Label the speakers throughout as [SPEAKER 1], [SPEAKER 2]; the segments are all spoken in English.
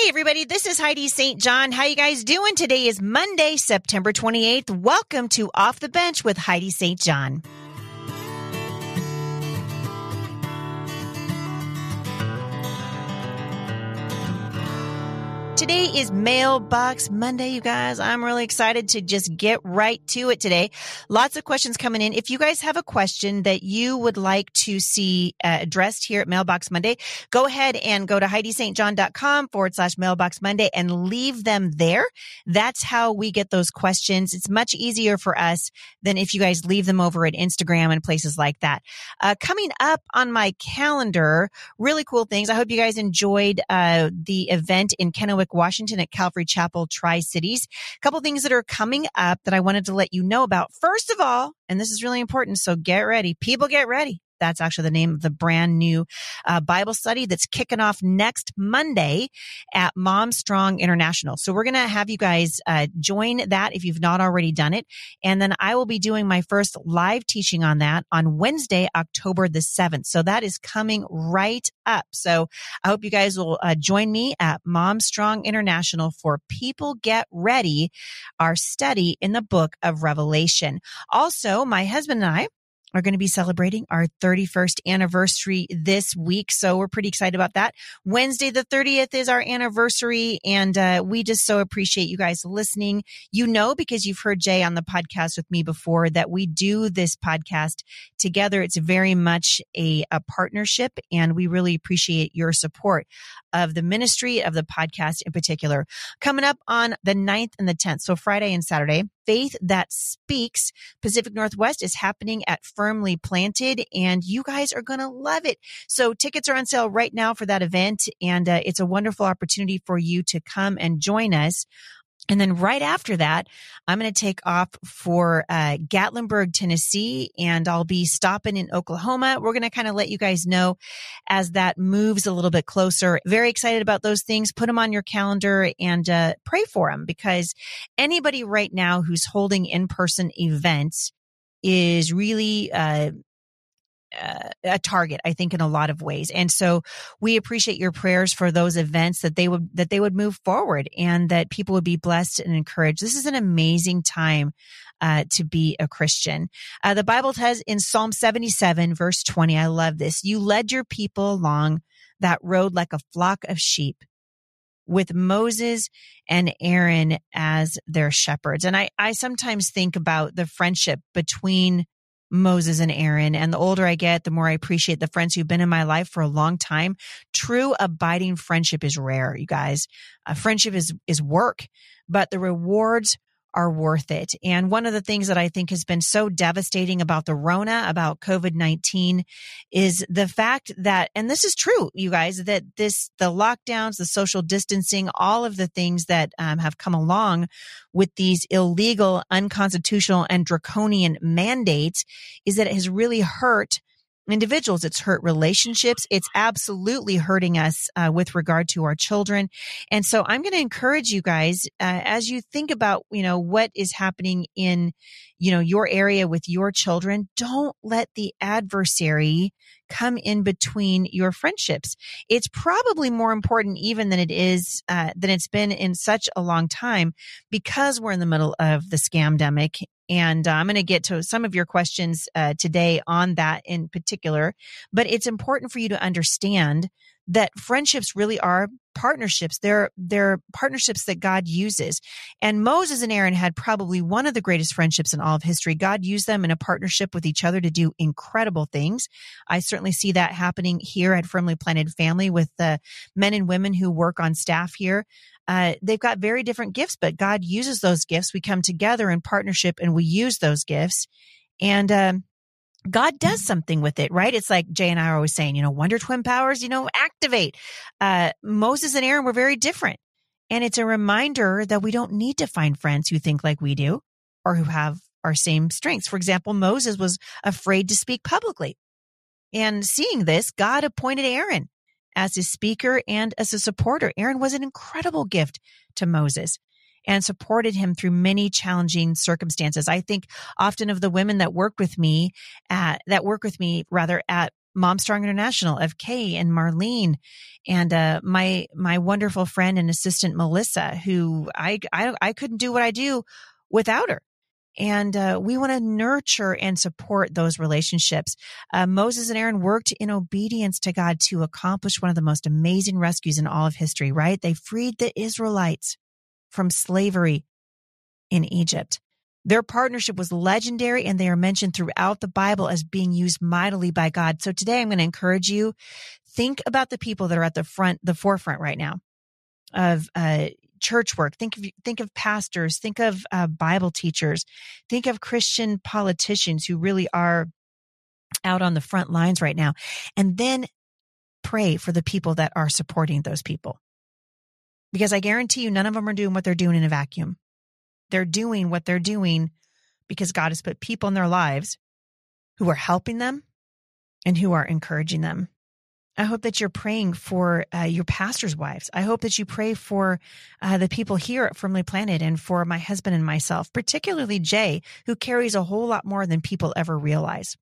[SPEAKER 1] Hey everybody, this is Heidi St. John. How you guys doing? Today is Monday, September 28th. Welcome to Off the Bench with Heidi St. John. Today is Mailbox Monday, you guys. I'm really excited to just get right to it today. Lots of questions coming in. If you guys have a question that you would like to see uh, addressed here at Mailbox Monday, go ahead and go to HeidiSt.John.com forward slash Mailbox Monday and leave them there. That's how we get those questions. It's much easier for us than if you guys leave them over at Instagram and places like that. Uh, coming up on my calendar, really cool things. I hope you guys enjoyed uh, the event in Kennewick Washington at Calvary Chapel Tri Cities. A couple things that are coming up that I wanted to let you know about. First of all, and this is really important. So get ready. People get ready. That's actually the name of the brand new uh, Bible study that's kicking off next Monday at Mom Strong International. So we're going to have you guys uh, join that if you've not already done it. And then I will be doing my first live teaching on that on Wednesday, October the 7th. So that is coming right up. So I hope you guys will uh, join me at Mom Strong International for People Get Ready, our study in the book of Revelation. Also, my husband and I, are going to be celebrating our 31st anniversary this week. So we're pretty excited about that. Wednesday, the 30th is our anniversary. And uh, we just so appreciate you guys listening. You know, because you've heard Jay on the podcast with me before that we do this podcast together. It's very much a, a partnership and we really appreciate your support of the ministry of the podcast in particular. Coming up on the 9th and the 10th. So Friday and Saturday, Faith That Speaks Pacific Northwest is happening at Firmly Planted and you guys are going to love it. So tickets are on sale right now for that event and uh, it's a wonderful opportunity for you to come and join us and then right after that, I'm going to take off for uh, Gatlinburg, Tennessee, and I'll be stopping in Oklahoma. We're going to kind of let you guys know as that moves a little bit closer. Very excited about those things. Put them on your calendar and uh, pray for them because anybody right now who's holding in-person events is really uh, a target, I think, in a lot of ways. And so we appreciate your prayers for those events that they would, that they would move forward and that people would be blessed and encouraged. This is an amazing time. Uh, to be a Christian. Uh, the Bible says in Psalm 77 verse 20, I love this. You led your people along that road like a flock of sheep with Moses and Aaron as their shepherds. And I, I sometimes think about the friendship between Moses and Aaron. And the older I get, the more I appreciate the friends who've been in my life for a long time. True abiding friendship is rare, you guys. Friendship is, is work, but the rewards are worth it. And one of the things that I think has been so devastating about the Rona, about COVID-19 is the fact that, and this is true, you guys, that this, the lockdowns, the social distancing, all of the things that um, have come along with these illegal, unconstitutional and draconian mandates is that it has really hurt individuals. It's hurt relationships. It's absolutely hurting us uh, with regard to our children. And so I'm going to encourage you guys uh, as you think about, you know, what is happening in, you know, your area with your children. Don't let the adversary come in between your friendships. It's probably more important even than it is, uh, than it's been in such a long time because we're in the middle of the scamdemic and uh, I'm going to get to some of your questions uh, today on that in particular. But it's important for you to understand that friendships really are partnerships. They're, they're partnerships that God uses. And Moses and Aaron had probably one of the greatest friendships in all of history. God used them in a partnership with each other to do incredible things. I certainly see that happening here at Firmly Planted Family with the men and women who work on staff here. Uh, they've got very different gifts, but God uses those gifts. We come together in partnership and we use those gifts. And, um, God does something with it, right? It's like Jay and I are always saying, you know, wonder twin powers, you know, activate. Uh, Moses and Aaron were very different. And it's a reminder that we don't need to find friends who think like we do or who have our same strengths. For example, Moses was afraid to speak publicly. And seeing this, God appointed Aaron as his speaker and as a supporter. Aaron was an incredible gift to Moses and supported him through many challenging circumstances. I think often of the women that work with me at, that work with me rather at Mom Strong International of Kay and Marlene and uh, my my wonderful friend and assistant Melissa, who I I, I couldn't do what I do without her. And uh, we want to nurture and support those relationships. Uh, Moses and Aaron worked in obedience to God to accomplish one of the most amazing rescues in all of history, right? They freed the Israelites from slavery in Egypt. Their partnership was legendary and they are mentioned throughout the Bible as being used mightily by God. So today I'm going to encourage you, think about the people that are at the front, the forefront right now of, uh, church work. Think of, think of pastors, think of uh, Bible teachers, think of Christian politicians who really are out on the front lines right now. And then pray for the people that are supporting those people. Because I guarantee you, none of them are doing what they're doing in a vacuum. They're doing what they're doing because God has put people in their lives who are helping them and who are encouraging them. I hope that you're praying for uh, your pastor's wives. I hope that you pray for uh, the people here at Firmly Planted and for my husband and myself, particularly Jay, who carries a whole lot more than people ever realize.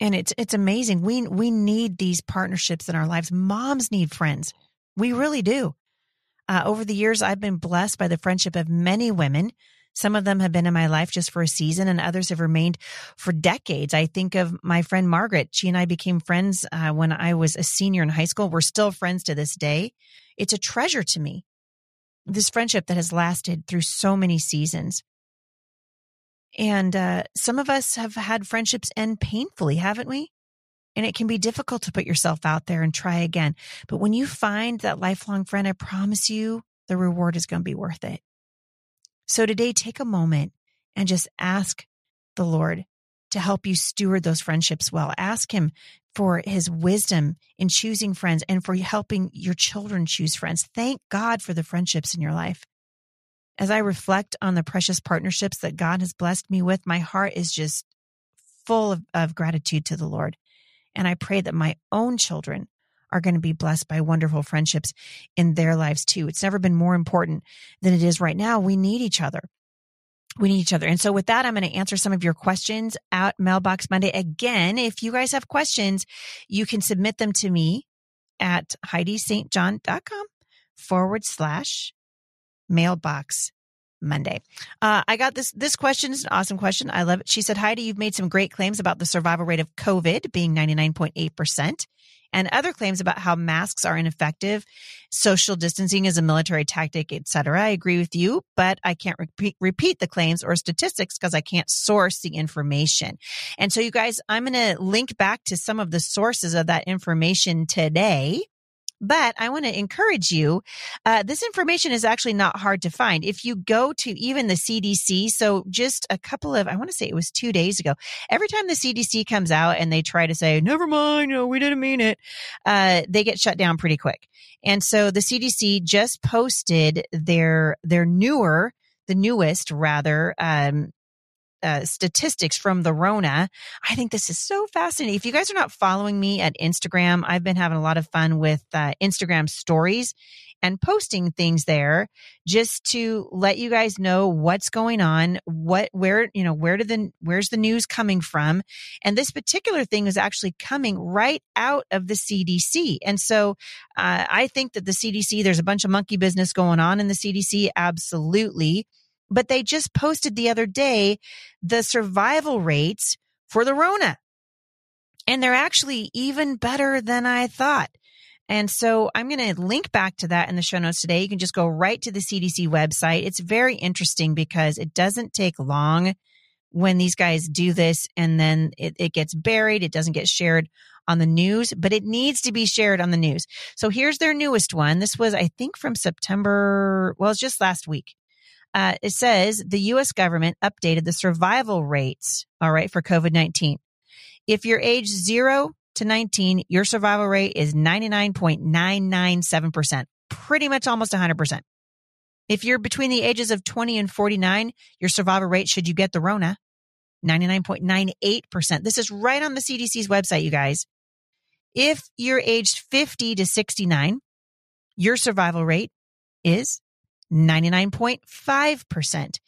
[SPEAKER 1] And it's it's amazing. We we need these partnerships in our lives. Moms need friends. We really do. Uh, over the years, I've been blessed by the friendship of many women some of them have been in my life just for a season and others have remained for decades. I think of my friend Margaret. She and I became friends uh, when I was a senior in high school. We're still friends to this day. It's a treasure to me. This friendship that has lasted through so many seasons. And uh, some of us have had friendships end painfully, haven't we? And it can be difficult to put yourself out there and try again. But when you find that lifelong friend, I promise you the reward is going to be worth it. So today, take a moment and just ask the Lord to help you steward those friendships well. Ask Him for His wisdom in choosing friends and for helping your children choose friends. Thank God for the friendships in your life. As I reflect on the precious partnerships that God has blessed me with, my heart is just full of, of gratitude to the Lord. And I pray that my own children are going to be blessed by wonderful friendships in their lives too. It's never been more important than it is right now. We need each other. We need each other. And so with that, I'm going to answer some of your questions at Mailbox Monday. Again, if you guys have questions, you can submit them to me at HeidiSt.John.com forward slash mailbox Monday. Uh, I got this. This question is an awesome question. I love it. She said, Heidi, you've made some great claims about the survival rate of COVID being 99.8% and other claims about how masks are ineffective, social distancing is a military tactic, etc. I agree with you, but I can't repeat, repeat the claims or statistics because I can't source the information. And so you guys, I'm going to link back to some of the sources of that information today but I want to encourage you. Uh, this information is actually not hard to find. If you go to even the CDC, so just a couple of, I want to say it was two days ago, every time the CDC comes out and they try to say, never mind, no, we didn't mean it, uh, they get shut down pretty quick. And so the CDC just posted their, their newer, the newest rather, um, uh, statistics from the Rona. I think this is so fascinating. If you guys are not following me at Instagram, I've been having a lot of fun with uh, Instagram stories and posting things there just to let you guys know what's going on, what, where, you know, where did the, where's the news coming from? And this particular thing is actually coming right out of the CDC. And so, uh, I think that the CDC, there's a bunch of monkey business going on in the CDC. Absolutely but they just posted the other day the survival rates for the Rona. And they're actually even better than I thought. And so I'm going to link back to that in the show notes today. You can just go right to the CDC website. It's very interesting because it doesn't take long when these guys do this and then it, it gets buried. It doesn't get shared on the news, but it needs to be shared on the news. So here's their newest one. This was, I think, from September. Well, it's just last week uh, it says the U.S. government updated the survival rates, all right, for COVID 19. If you're age zero to 19, your survival rate is 99.997%, pretty much almost 100%. If you're between the ages of 20 and 49, your survival rate, should you get the Rona, 99.98%. This is right on the CDC's website, you guys. If you're aged 50 to 69, your survival rate is 99.5%.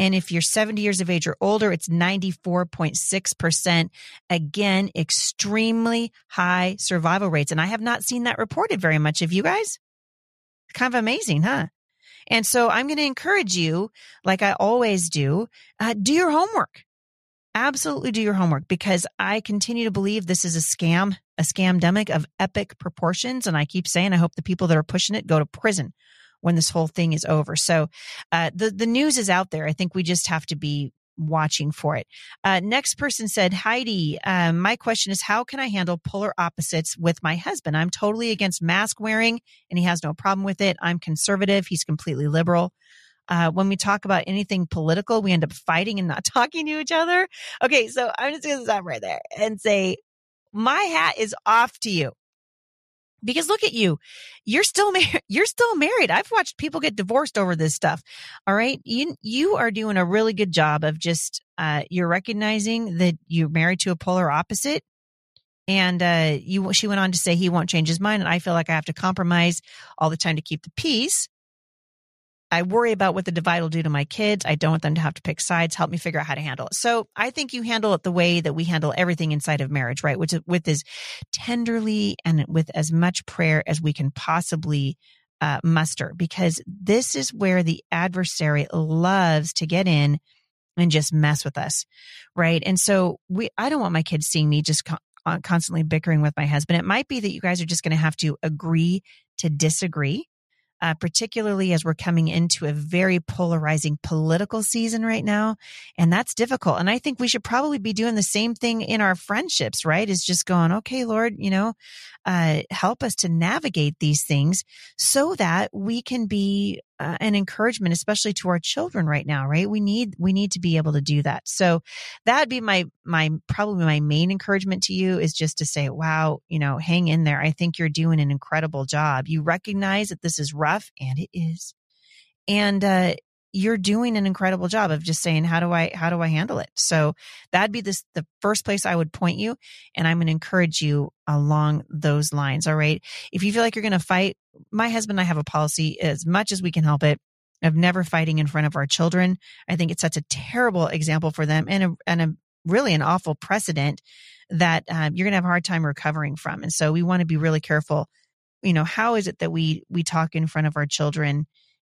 [SPEAKER 1] And if you're 70 years of age or older, it's 94.6%. Again, extremely high survival rates. And I have not seen that reported very much. Have you guys? Kind of amazing, huh? And so I'm going to encourage you, like I always do, uh, do your homework. Absolutely do your homework because I continue to believe this is a scam, a scamdemic of epic proportions. And I keep saying, I hope the people that are pushing it go to prison when this whole thing is over. So uh, the the news is out there. I think we just have to be watching for it. Uh, next person said, Heidi, um, my question is, how can I handle polar opposites with my husband? I'm totally against mask wearing, and he has no problem with it. I'm conservative; he's completely liberal. Uh, when we talk about anything political, we end up fighting and not talking to each other. Okay, so I'm just going to stop right there and say, my hat is off to you because look at you. You're still mar- you're still married. I've watched people get divorced over this stuff. All right? You you are doing a really good job of just uh you're recognizing that you're married to a polar opposite and uh you she went on to say he won't change his mind and i feel like i have to compromise all the time to keep the peace I worry about what the divide will do to my kids. I don't want them to have to pick sides. Help me figure out how to handle it. So I think you handle it the way that we handle everything inside of marriage, right? Which is with as tenderly and with as much prayer as we can possibly uh, muster, because this is where the adversary loves to get in and just mess with us, right? And so we, I don't want my kids seeing me just uh, constantly bickering with my husband. It might be that you guys are just going to have to agree to disagree uh, particularly as we're coming into a very polarizing political season right now. And that's difficult. And I think we should probably be doing the same thing in our friendships, right? Is just going, okay, Lord, you know, uh, help us to navigate these things so that we can be uh, an encouragement, especially to our children right now, right? We need, we need to be able to do that. So that'd be my, my, probably my main encouragement to you is just to say, wow, you know, hang in there. I think you're doing an incredible job. You recognize that this is rough and it is. And, uh, you're doing an incredible job of just saying how do i how do i handle it so that'd be this the first place i would point you and i'm going to encourage you along those lines all right if you feel like you're going to fight my husband and I have a policy as much as we can help it of never fighting in front of our children. I think it sets a terrible example for them and a, and a really an awful precedent that um, you're going to have a hard time recovering from. And so we want to be really careful. You know, how is it that we we talk in front of our children,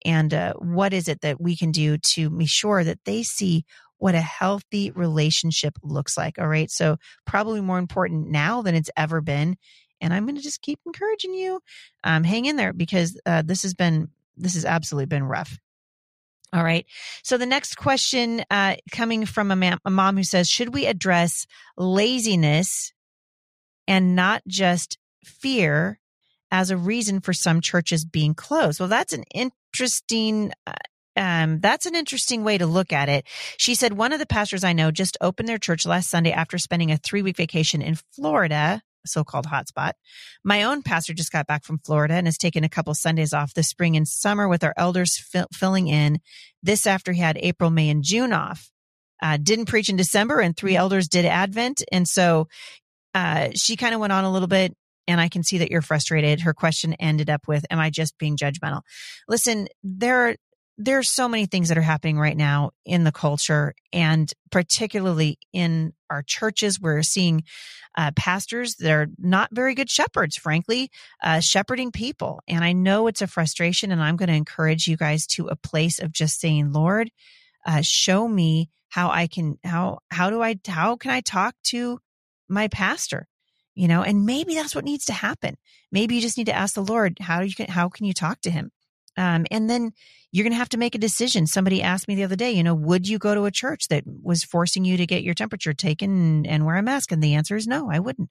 [SPEAKER 1] and uh, what is it that we can do to be sure that they see what a healthy relationship looks like? All right, so probably more important now than it's ever been and I'm going to just keep encouraging you. Um, hang in there because uh, this has been this has absolutely been rough. All right. So the next question uh, coming from a, ma- a mom who says, should we address laziness and not just fear as a reason for some churches being closed? Well, that's an interesting uh, um, that's an interesting way to look at it. She said one of the pastors I know just opened their church last Sunday after spending a three week vacation in Florida so-called hotspot. My own pastor just got back from Florida and has taken a couple Sundays off this spring and summer with our elders fill, filling in. This after he had April, May, and June off. Uh, didn't preach in December, and three elders did Advent, and so uh, she kind of went on a little bit. And I can see that you're frustrated. Her question ended up with, "Am I just being judgmental?" Listen, there are there's so many things that are happening right now in the culture and particularly in our churches we're seeing uh, pastors that are not very good shepherds frankly uh, shepherding people and i know it's a frustration and i'm going to encourage you guys to a place of just saying lord uh, show me how i can how how do i how can i talk to my pastor you know and maybe that's what needs to happen maybe you just need to ask the lord how you can how can you talk to him um, and then you're going to have to make a decision. Somebody asked me the other day, you know, would you go to a church that was forcing you to get your temperature taken and, wear a mask? And the answer is no, I wouldn't.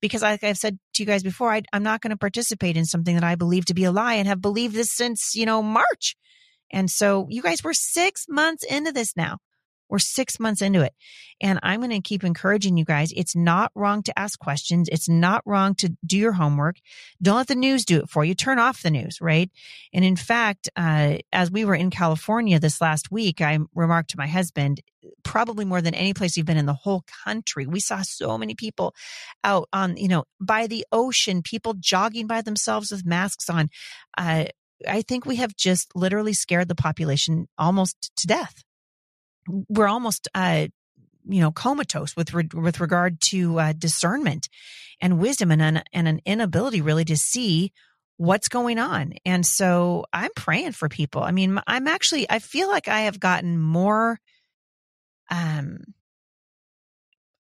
[SPEAKER 1] Because like I've said to you guys before, I, I'm not going to participate in something that I believe to be a lie and have believed this since, you know, March. And so you guys were six months into this now. We're six months into it. And I'm going to keep encouraging you guys. It's not wrong to ask questions. It's not wrong to do your homework. Don't let the news do it for you. Turn off the news, right? And in fact, uh, as we were in California this last week, I remarked to my husband, probably more than any place we've been in the whole country. We saw so many people out on, you know, by the ocean, people jogging by themselves with masks on. Uh, I think we have just literally scared the population almost to death we're almost, uh, you know, comatose with, re- with regard to uh, discernment and wisdom and an, and an inability really to see what's going on. And so I'm praying for people. I mean, I'm actually, I feel like I have gotten more, um,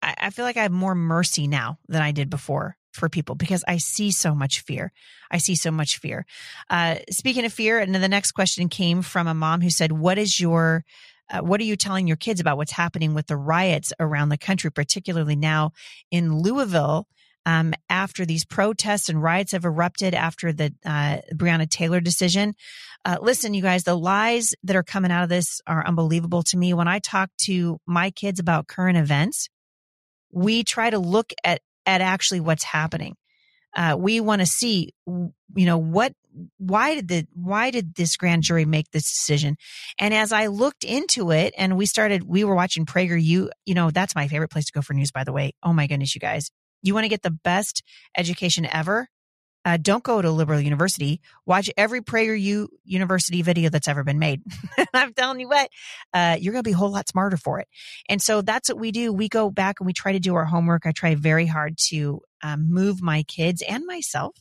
[SPEAKER 1] I, I feel like I have more mercy now than I did before for people because I see so much fear. I see so much fear. Uh, speaking of fear, and the next question came from a mom who said, "What is your uh, what are you telling your kids about what's happening with the riots around the country, particularly now in Louisville?" Um, after these protests and riots have erupted after the uh, Breonna Taylor decision. Uh, listen, you guys, the lies that are coming out of this are unbelievable to me. When I talk to my kids about current events, we try to look at at actually what's happening. Uh, we want to see, you know, what, why did the, why did this grand jury make this decision? And as I looked into it and we started, we were watching Prager, you, you know, that's my favorite place to go for news, by the way. Oh my goodness, you guys. You want to get the best education ever? Uh, don't go to liberal university. Watch every PragerU University video that's ever been made. I'm telling you what, uh, you're going to be a whole lot smarter for it. And so that's what we do. We go back and we try to do our homework. I try very hard to um, move my kids and myself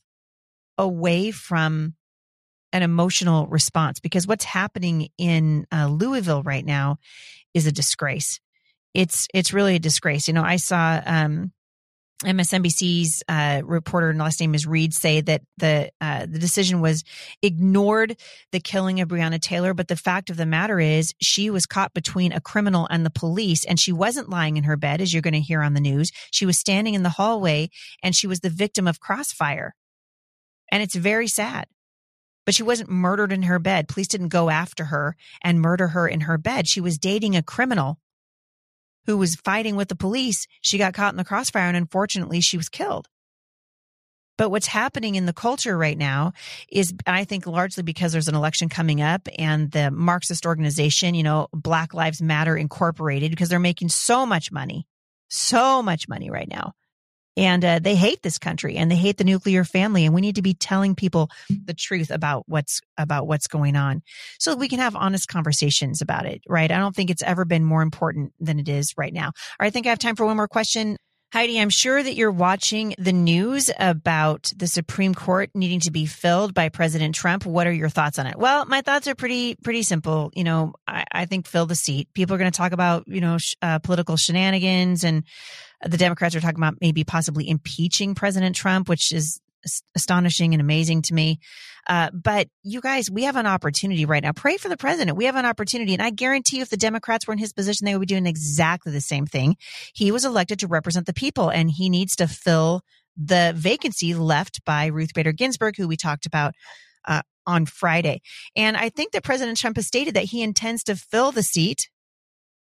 [SPEAKER 1] away from an emotional response because what's happening in uh, Louisville right now is a disgrace. It's it's really a disgrace. You know, I saw um, MSNBC's uh, reporter and last name is Reid say that the uh, the decision was ignored the killing of Breonna Taylor, but the fact of the matter is she was caught between a criminal and the police, and she wasn't lying in her bed, as you're going to hear on the news. She was standing in the hallway, and she was the victim of crossfire, and it's very sad. But she wasn't murdered in her bed. Police didn't go after her and murder her in her bed. She was dating a criminal who was fighting with the police. She got caught in the crossfire and unfortunately she was killed. But what's happening in the culture right now is, I think, largely because there's an election coming up and the Marxist organization, you know, Black Lives Matter Incorporated, because they're making so much money, so much money right now and uh, they hate this country and they hate the nuclear family and we need to be telling people the truth about what's about what's going on so we can have honest conversations about it right i don't think it's ever been more important than it is right now i think i have time for one more question Heidi, I'm sure that you're watching the news about the Supreme Court needing to be filled by President Trump. What are your thoughts on it? Well, my thoughts are pretty, pretty simple. You know, I, I think fill the seat. People are going to talk about, you know, sh- uh, political shenanigans and the Democrats are talking about maybe possibly impeaching President Trump, which is astonishing and amazing to me. Uh, but you guys, we have an opportunity right now. Pray for the president. We have an opportunity. And I guarantee you, if the Democrats were in his position, they would be doing exactly the same thing. He was elected to represent the people and he needs to fill the vacancy left by Ruth Bader Ginsburg, who we talked about. Uh, on Friday. And I think that President Trump has stated that he intends to fill the seat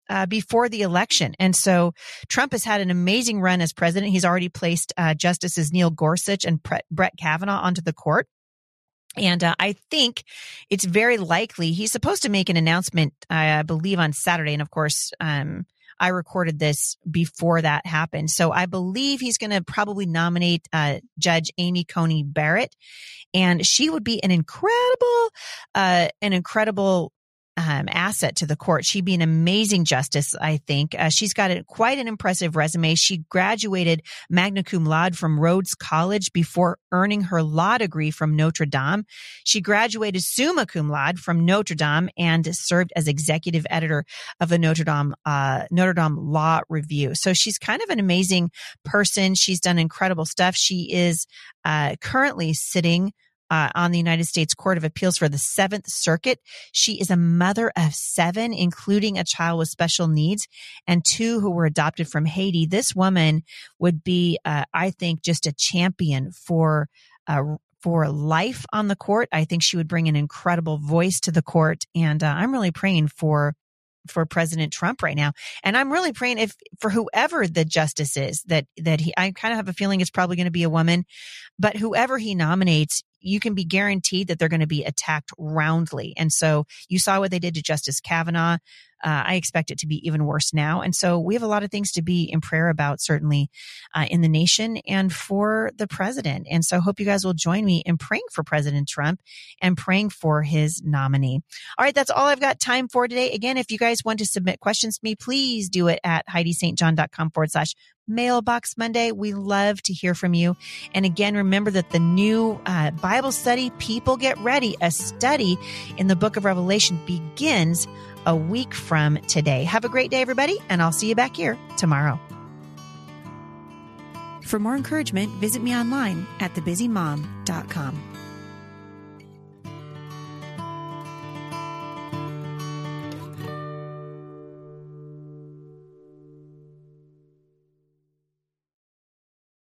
[SPEAKER 1] uh, before the election. And so Trump has had an amazing run as president. He's already placed uh, Justices Neil Gorsuch and Brett Kavanaugh onto the court. And uh, I think it's very likely he's supposed to make an announcement, I believe, on Saturday. And of course, um, I recorded this before that happened. So I believe he's going to probably nominate uh, Judge Amy Coney Barrett. And she would be an incredible, uh, an incredible um, asset to the court. She'd be an amazing justice, I think. Uh, she's got a, quite an impressive resume. She graduated magna cum laude from Rhodes College before earning her law degree from Notre Dame. She graduated summa cum laude from Notre Dame and served as executive editor of the Notre Dame uh, Notre Dame Law Review. So she's kind of an amazing person. She's done incredible stuff. She is uh, currently sitting uh, on the United States Court of Appeals for the Seventh Circuit. She is a mother of seven, including a child with special needs and two who were adopted from Haiti. This woman would be, uh, I think, just a champion for. Uh, for life on the court. I think she would bring an incredible voice to the court. And uh, I'm really praying for for President Trump right now. And I'm really praying if for whoever the justice is that that he I kind of have a feeling it's probably going to be a woman, but whoever he nominates, you can be guaranteed that they're going to be attacked roundly. And so you saw what they did to Justice Kavanaugh. Uh, I expect it to be even worse now. And so we have a lot of things to be in prayer about, certainly uh, in the nation and for the president. And so I hope you guys will join me in praying for President Trump and praying for his nominee. All right, that's all I've got time for today. Again, if you guys want to submit questions to me, please do it at HeidiSt.John.com forward slash Mailbox Monday. We love to hear from you. And again, remember that the new uh, Bible study, People Get Ready, a study in the book of Revelation, begins a week from today. Have a great day, everybody, and I'll see you back here tomorrow. For more encouragement, visit me online at thebusymom.com.